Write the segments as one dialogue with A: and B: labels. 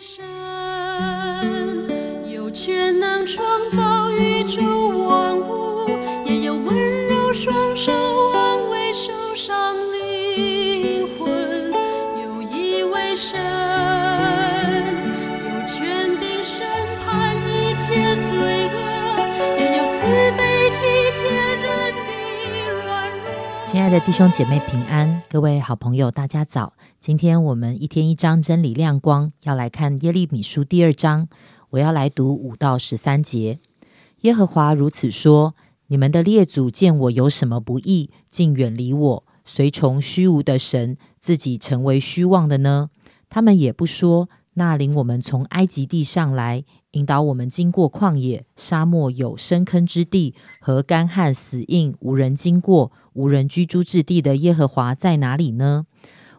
A: 神，有权能创造宇宙万物，也有温柔双手
B: 爱的弟兄姐妹平安，各位好朋友，大家早。今天我们一天一章真理亮光，要来看耶利米书第二章。我要来读五到十三节。耶和华如此说：你们的列祖见我有什么不义，竟远离我，随从虚无的神，自己成为虚妄的呢？他们也不说，那领我们从埃及地上来，引导我们经过旷野、沙漠，有深坑之地和干旱死硬，无人经过，无人居住之地的耶和华在哪里呢？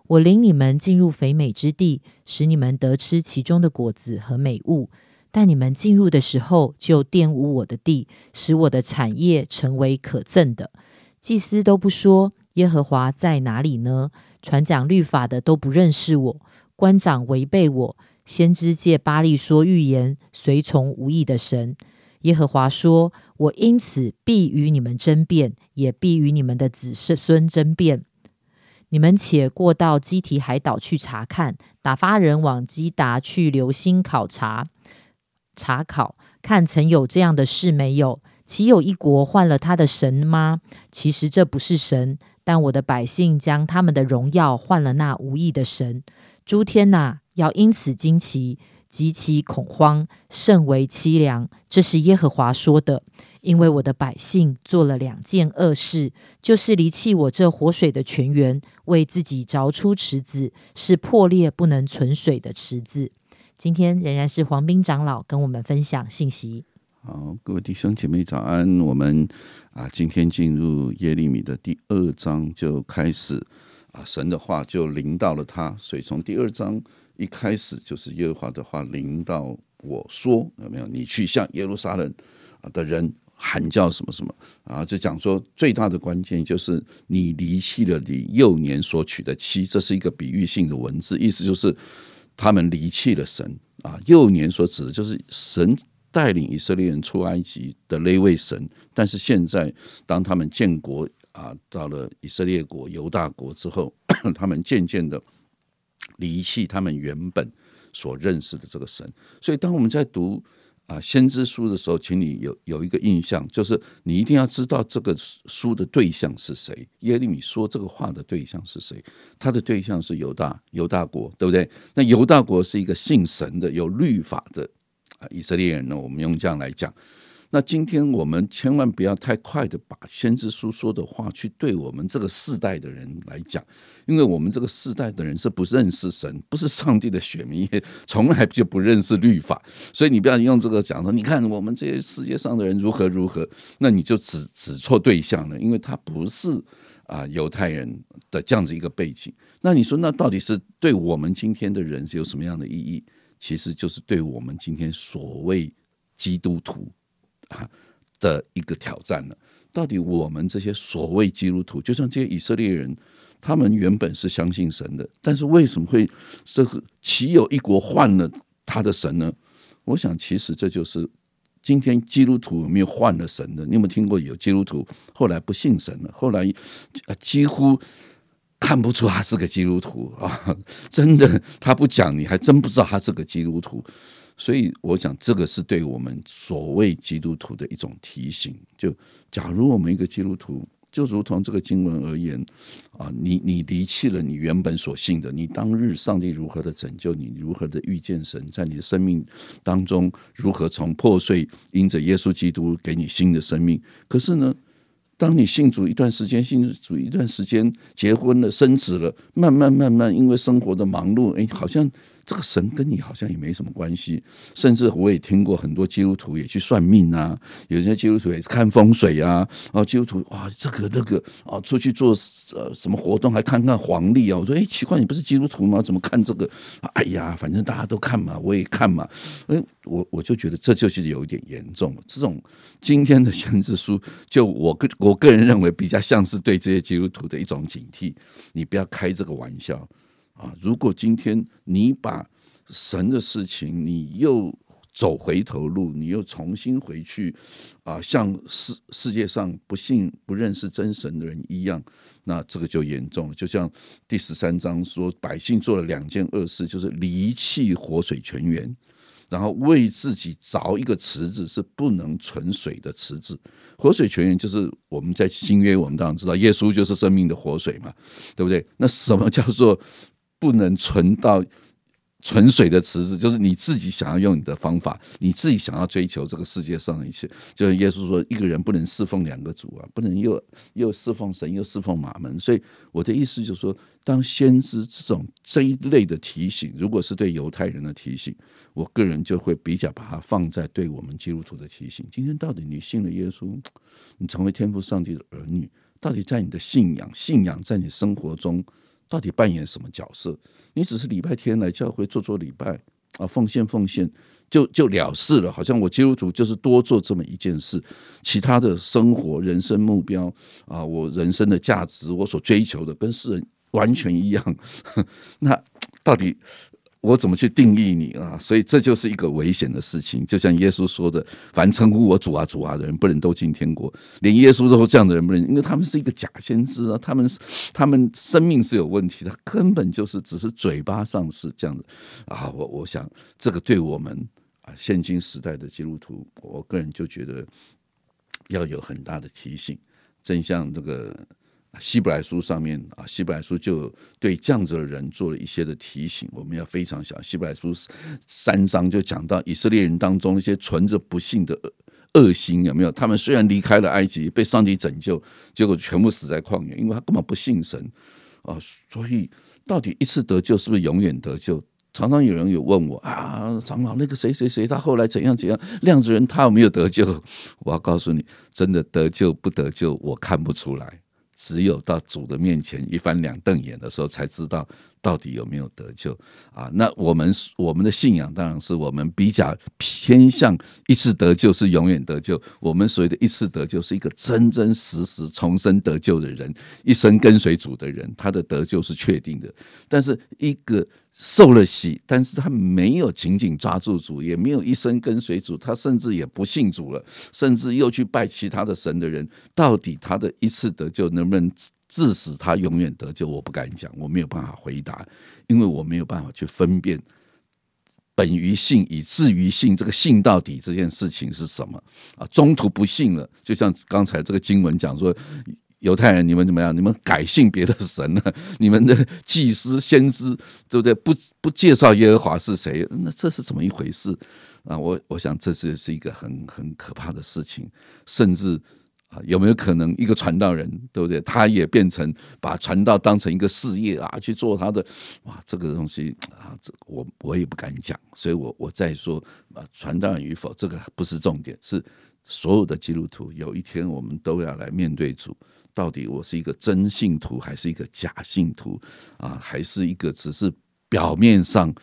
B: 我领你们进入肥美之地，使你们得吃其中的果子和美物。但你们进入的时候，就玷污我的地，使我的产业成为可憎的。祭司都不说耶和华在哪里呢？传讲律法的都不认识我，官长违背我，先知借巴利说预言，随从无益的神。耶和华说：“我因此必与你们争辩，也必与你们的子孙争辩。你们且过到基提海岛去查看，打发人往基达去留心考察、查考，看曾有这样的事没有？岂有一国换了他的神吗？其实这不是神，但我的百姓将他们的荣耀换了那无意的神。诸天呐、要因此惊奇，极其恐慌，甚为凄凉。这是耶和华说的。因为我的百姓做了两件恶事，就是离弃我这活水的泉源，为自己凿出池子，是破裂不能存水的池子。今天仍然是黄斌长老跟我们分享信息。
C: 好，各位弟兄姐妹早安。我们啊，今天进入耶利米的第二章就开始啊，神的话就临到了他，所以从第二章一开始就是耶和华的话临到我说，有没有？你去向耶路撒冷啊的人喊叫什么什么啊？就讲说最大的关键就是你离弃了你幼年所娶的妻，这是一个比喻性的文字，意思就是他们离弃了神啊。幼年所指的就是神。带领以色列人出埃及的那位神，但是现在当他们建国啊，到了以色列国、犹大国之后，他们渐渐的离弃他们原本所认识的这个神。所以，当我们在读啊先知书的时候，请你有有一个印象，就是你一定要知道这个书的对象是谁。耶利米说这个话的对象是谁？他的对象是犹大，犹大国，对不对？那犹大国是一个信神的、有律法的。啊，以色列人呢？我们用这样来讲，那今天我们千万不要太快的把先知书说的话去对我们这个世代的人来讲，因为我们这个世代的人是不认识神，不是上帝的选民，也从来就不认识律法，所以你不要用这个讲说，你看我们这些世界上的人如何如何，那你就指指错对象了，因为他不是啊犹太人的这样子一个背景。那你说，那到底是对我们今天的人是有什么样的意义？其实就是对我们今天所谓基督徒啊的一个挑战了。到底我们这些所谓基督徒，就像这些以色列人，他们原本是相信神的，但是为什么会这个岂有一国换了他的神呢？我想，其实这就是今天基督徒有没有换了神的？你有没有听过有基督徒后来不信神了？后来几乎。看不出他是个基督徒啊！真的，他不讲，你还真不知道他是个基督徒。所以，我想这个是对我们所谓基督徒的一种提醒。就假如我们一个基督徒，就如同这个经文而言啊，你你离弃了你原本所信的，你当日上帝如何的拯救你，如何的遇见神，在你的生命当中如何从破碎，因着耶稣基督给你新的生命。可是呢？当你信主一段时间，信主一段时间，结婚了、生子了，慢慢慢慢，因为生活的忙碌，哎，好像这个神跟你好像也没什么关系。甚至我也听过很多基督徒也去算命啊，有些基督徒也是看风水啊。哦，基督徒哇，这个那个啊，出去做呃什么活动还看看黄历啊。我说哎，奇怪，你不是基督徒吗？怎么看这个？哎呀，反正大家都看嘛，我也看嘛。哎，我我就觉得这就是有一点严重了。这种今天的先知书，就我个我个人认为比较像是对这些基督徒的一种警惕。你不要开这个玩笑啊！如果今天你把神的事情，你又走回头路，你又重新回去啊，像世世界上不信、不认识真神的人一样，那这个就严重了。就像第十三章说，百姓做了两件恶事，就是离弃活水泉源。然后为自己凿一个池子，是不能存水的池子。活水泉源就是我们在新约，我们当然知道，耶稣就是生命的活水嘛，对不对？那什么叫做不能存到？纯水的池子，就是你自己想要用你的方法，你自己想要追求这个世界上的一切。就是耶稣说，一个人不能侍奉两个主啊，不能又又侍奉神，又侍奉马门。所以我的意思就是说，当先知这种这一类的提醒，如果是对犹太人的提醒，我个人就会比较把它放在对我们基督徒的提醒。今天到底你信了耶稣，你成为天父上帝的儿女，到底在你的信仰、信仰在你生活中？到底扮演什么角色？你只是礼拜天来教会做做礼拜啊，奉献奉献就就了事了。好像我基督徒就是多做这么一件事，其他的生活、人生目标啊，我人生的价值，我所追求的跟世人完全一样。那到底？我怎么去定义你啊？所以这就是一个危险的事情。就像耶稣说的：“凡称呼我主啊主啊的人，不能都进天国。”连耶稣都说这样的人不能，因为他们是一个假先知啊，他们他们生命是有问题的，根本就是只是嘴巴上是这样的啊。我我想这个对我们啊现今时代的基督徒，我个人就觉得要有很大的提醒。正像这个。希伯来书上面啊，希伯来书就对这样子的人做了一些的提醒，我们要非常小。希伯来书三章就讲到以色列人当中一些存着不幸的恶心，有没有？他们虽然离开了埃及，被上帝拯救，结果全部死在旷野，因为他根本不信神啊。所以到底一次得救是不是永远得救？常常有人有问我啊，长老那个谁谁谁，他后来怎样怎样？量子人他有没有得救？我要告诉你，真的得救不得救，我看不出来。只有到主的面前一翻两瞪眼的时候，才知道到底有没有得救啊？那我们我们的信仰当然是我们比较偏向一次得救是永远得救。我们所谓的一次得救，是一个真真实实重生得救的人，一生跟随主的人，他的得救是确定的。但是一个。受了洗，但是他没有紧紧抓住主，也没有一生跟随主，他甚至也不信主了，甚至又去拜其他的神的人，到底他的一次得救能不能致使他永远得救？我不敢讲，我没有办法回答，因为我没有办法去分辨本于信以至于信这个信到底这件事情是什么啊？中途不信了，就像刚才这个经文讲说。犹太人，你们怎么样？你们改信别的神了？你们的祭司、先知，对不对？不不介绍耶和华是谁？那这是怎么一回事啊？我我想这是是一个很很可怕的事情。甚至啊，有没有可能一个传道人，对不对？他也变成把传道当成一个事业啊，去做他的哇，这个东西啊，这我我也不敢讲。所以我我再说啊，传道人与否，这个不是重点，是所有的基督徒有一天我们都要来面对主。到底我是一个真信徒还是一个假信徒啊？还是一个只是表面上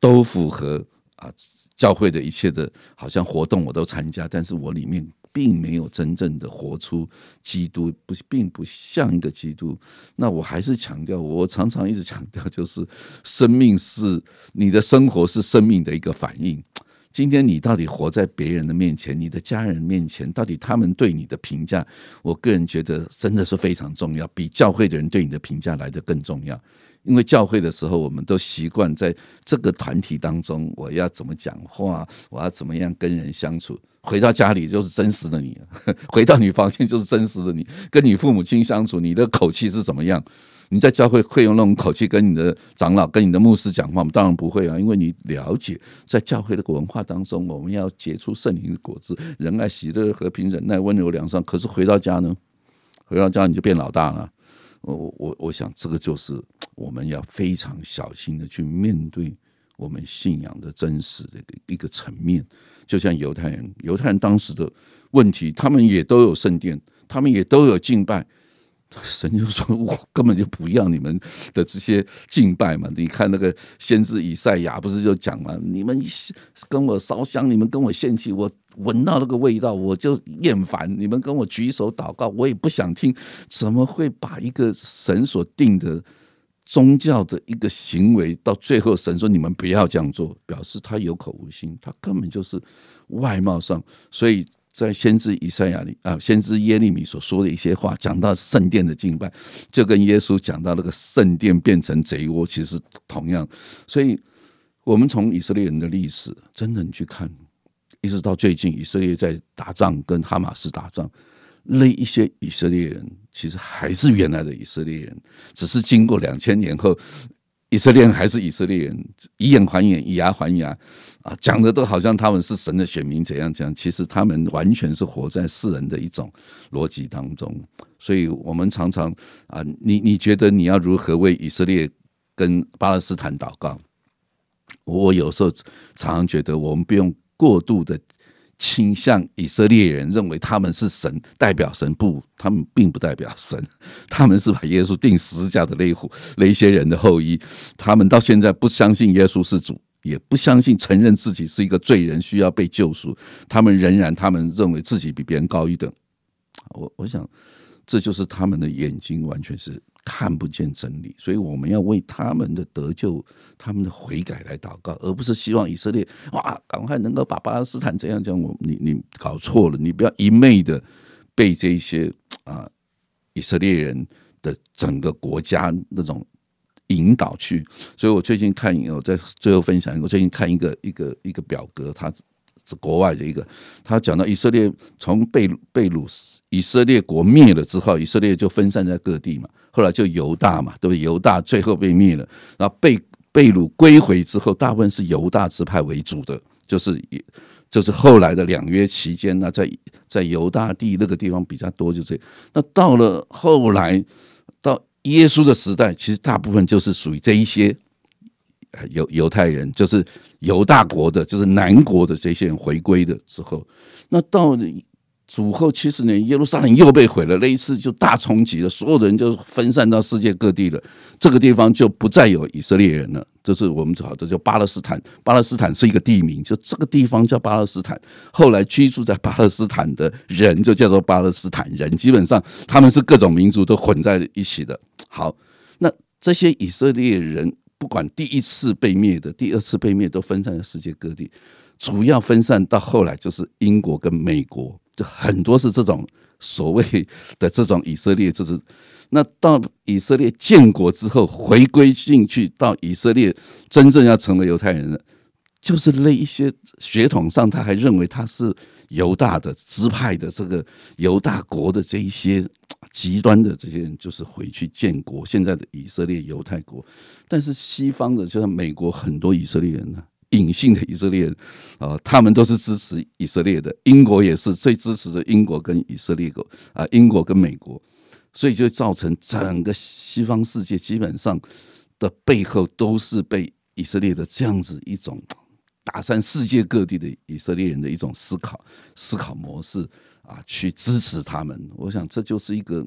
C: 都符合啊教会的一切的，好像活动我都参加，但是我里面并没有真正的活出基督，不并不像一个基督。那我还是强调，我常常一直强调，就是生命是你的生活是生命的一个反应。今天你到底活在别人的面前，你的家人面前，到底他们对你的评价，我个人觉得真的是非常重要，比教会的人对你的评价来的更重要。因为教会的时候，我们都习惯在这个团体当中，我要怎么讲话，我要怎么样跟人相处。回到家里就是真实的你，回到你房间就是真实的你，跟你父母亲相处，你的口气是怎么样？你在教会会用那种口气跟你的长老、跟你的牧师讲话吗？当然不会啊，因为你了解，在教会的文化当中，我们要结出圣灵的果子，仁爱、喜乐、和平、忍耐、温柔、良善。可是回到家呢？回到家你就变老大了。我我我想，这个就是我们要非常小心的去面对我们信仰的真实的一个层面。就像犹太人，犹太人当时的问题，他们也都有圣殿，他们也都有敬拜。神就说：“我根本就不要你们的这些敬拜嘛！你看那个先知以赛亚不是就讲嘛？你们跟我烧香，你们跟我献祭，我闻到那个味道我就厌烦。你们跟我举手祷告，我也不想听。怎么会把一个神所定的宗教的一个行为，到最后神说你们不要这样做，表示他有口无心，他根本就是外貌上。所以在先知以赛亚里啊，先知耶利米所说的一些话，讲到圣殿的敬拜，就跟耶稣讲到那个圣殿变成贼窝，其实同样。所以，我们从以色列人的历史，真的你去看，一直到最近，以色列在打仗，跟哈马斯打仗。那一些以色列人其实还是原来的以色列人，只是经过两千年后，以色列人还是以色列人，以眼还眼，以牙还牙，啊，讲的都好像他们是神的选民怎样讲，其实他们完全是活在世人的一种逻辑当中。所以我们常常啊，你你觉得你要如何为以色列跟巴勒斯坦祷告？我有时候常常觉得我们不用过度的。倾向以色列人认为他们是神，代表神不，他们并不代表神，他们是把耶稣钉十字架的那户那些人的后裔，他们到现在不相信耶稣是主，也不相信承认自己是一个罪人需要被救赎，他们仍然他们认为自己比别人高一等。我我想，这就是他们的眼睛完全是。看不见真理，所以我们要为他们的得救、他们的悔改来祷告，而不是希望以色列哇，赶快能够把巴勒斯坦这样讲。我你你搞错了，你不要一昧的被这些啊以色列人的整个国家那种引导去。所以我最近看，我在最后分享，我最近看一个一个一个表格，他是国外的一个，他讲到以色列从被被掳以色列国灭了之后，以色列就分散在各地嘛。后来就犹大嘛，对不对？犹大最后被灭了，然后被被掳归回之后，大部分是犹大支派为主的，就是就是后来的两约期间呢，在在犹大地那个地方比较多，就这。那到了后来到耶稣的时代，其实大部分就是属于这一些犹犹太人，就是犹大国的，就是南国的这些人回归的时候，那到。主后七十年，耶路撒冷又被毁了。那一次就大冲击了，所有的人就分散到世界各地了。这个地方就不再有以色列人了。这是我们好的叫巴勒斯坦。巴勒斯坦是一个地名，就这个地方叫巴勒斯坦。后来居住在巴勒斯坦的人就叫做巴勒斯坦人。基本上他们是各种民族都混在一起的。好，那这些以色列人不管第一次被灭的，第二次被灭，都分散在世界各地。主要分散到后来就是英国跟美国。就很多是这种所谓的这种以色列，就是那到以色列建国之后回归进去，到以色列真正要成为犹太人了，就是那一些血统上他还认为他是犹大的支派的这个犹大国的这一些极端的这些人，就是回去建国，现在的以色列犹太国。但是西方的，就像美国很多以色列人呢。隐性的以色列人啊，他们都是支持以色列的。英国也是最支持的，英国跟以色列国啊，英国跟美国，所以就造成整个西方世界基本上的背后都是被以色列的这样子一种打散世界各地的以色列人的一种思考思考模式啊，去支持他们。我想这就是一个。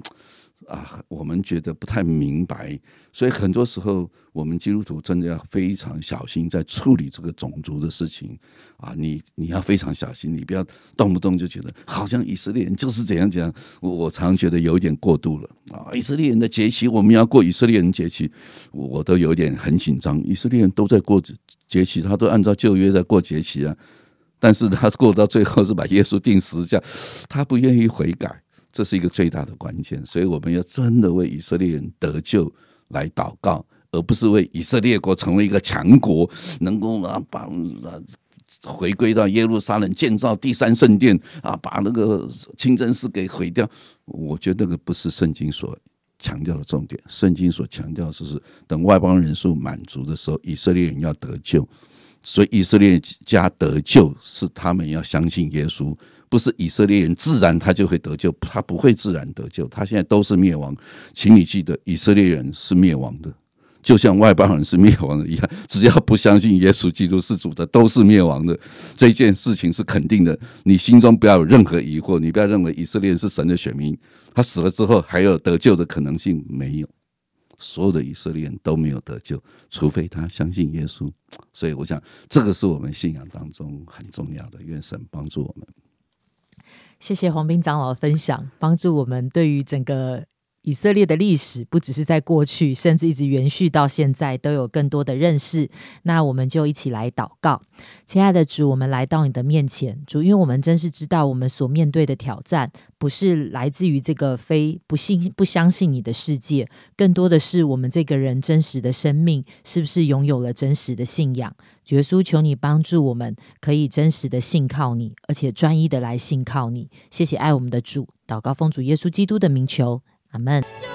C: 啊，我们觉得不太明白，所以很多时候我们基督徒真的要非常小心在处理这个种族的事情啊！你你要非常小心，你不要动不动就觉得好像以色列人就是怎样怎样。我我常觉得有一点过度了啊！以色列人的节期，我们要过以色列人节期，我都有点很紧张。以色列人都在过节期，他都按照旧约在过节期啊，但是他过到最后是把耶稣钉十字架，他不愿意悔改。这是一个最大的关键，所以我们要真的为以色列人得救来祷告，而不是为以色列国成为一个强国，能够啊把啊回归到耶路撒冷建造第三圣殿啊，把那个清真寺给毁掉。我觉得那个不是圣经所强调的重点，圣经所强调就是等外邦人数满足的时候，以色列人要得救。所以以色列家得救是他们要相信耶稣。不是以色列人自然他就会得救，他不会自然得救，他现在都是灭亡。请你记得，以色列人是灭亡的，就像外邦人是灭亡的一样。只要不相信耶稣基督是主的，都是灭亡的。这件事情是肯定的，你心中不要有任何疑惑，你不要认为以色列人是神的选民，他死了之后还有得救的可能性没有。所有的以色列人都没有得救，除非他相信耶稣。所以，我想这个是我们信仰当中很重要的。愿神帮助我们。
B: 谢谢黄斌长老的分享，帮助我们对于整个以色列的历史不只是在过去，甚至一直延续到现在，都有更多的认识。那我们就一起来祷告，亲爱的主，我们来到你的面前，主，因为我们真是知道我们所面对的挑战，不是来自于这个非不信不相信你的世界，更多的是我们这个人真实的生命是不是拥有了真实的信仰。耶稣，求你帮助我们，可以真实的信靠你，而且专一的来信靠你。谢谢爱我们的主，祷告奉主耶稣基督的名求。阿门。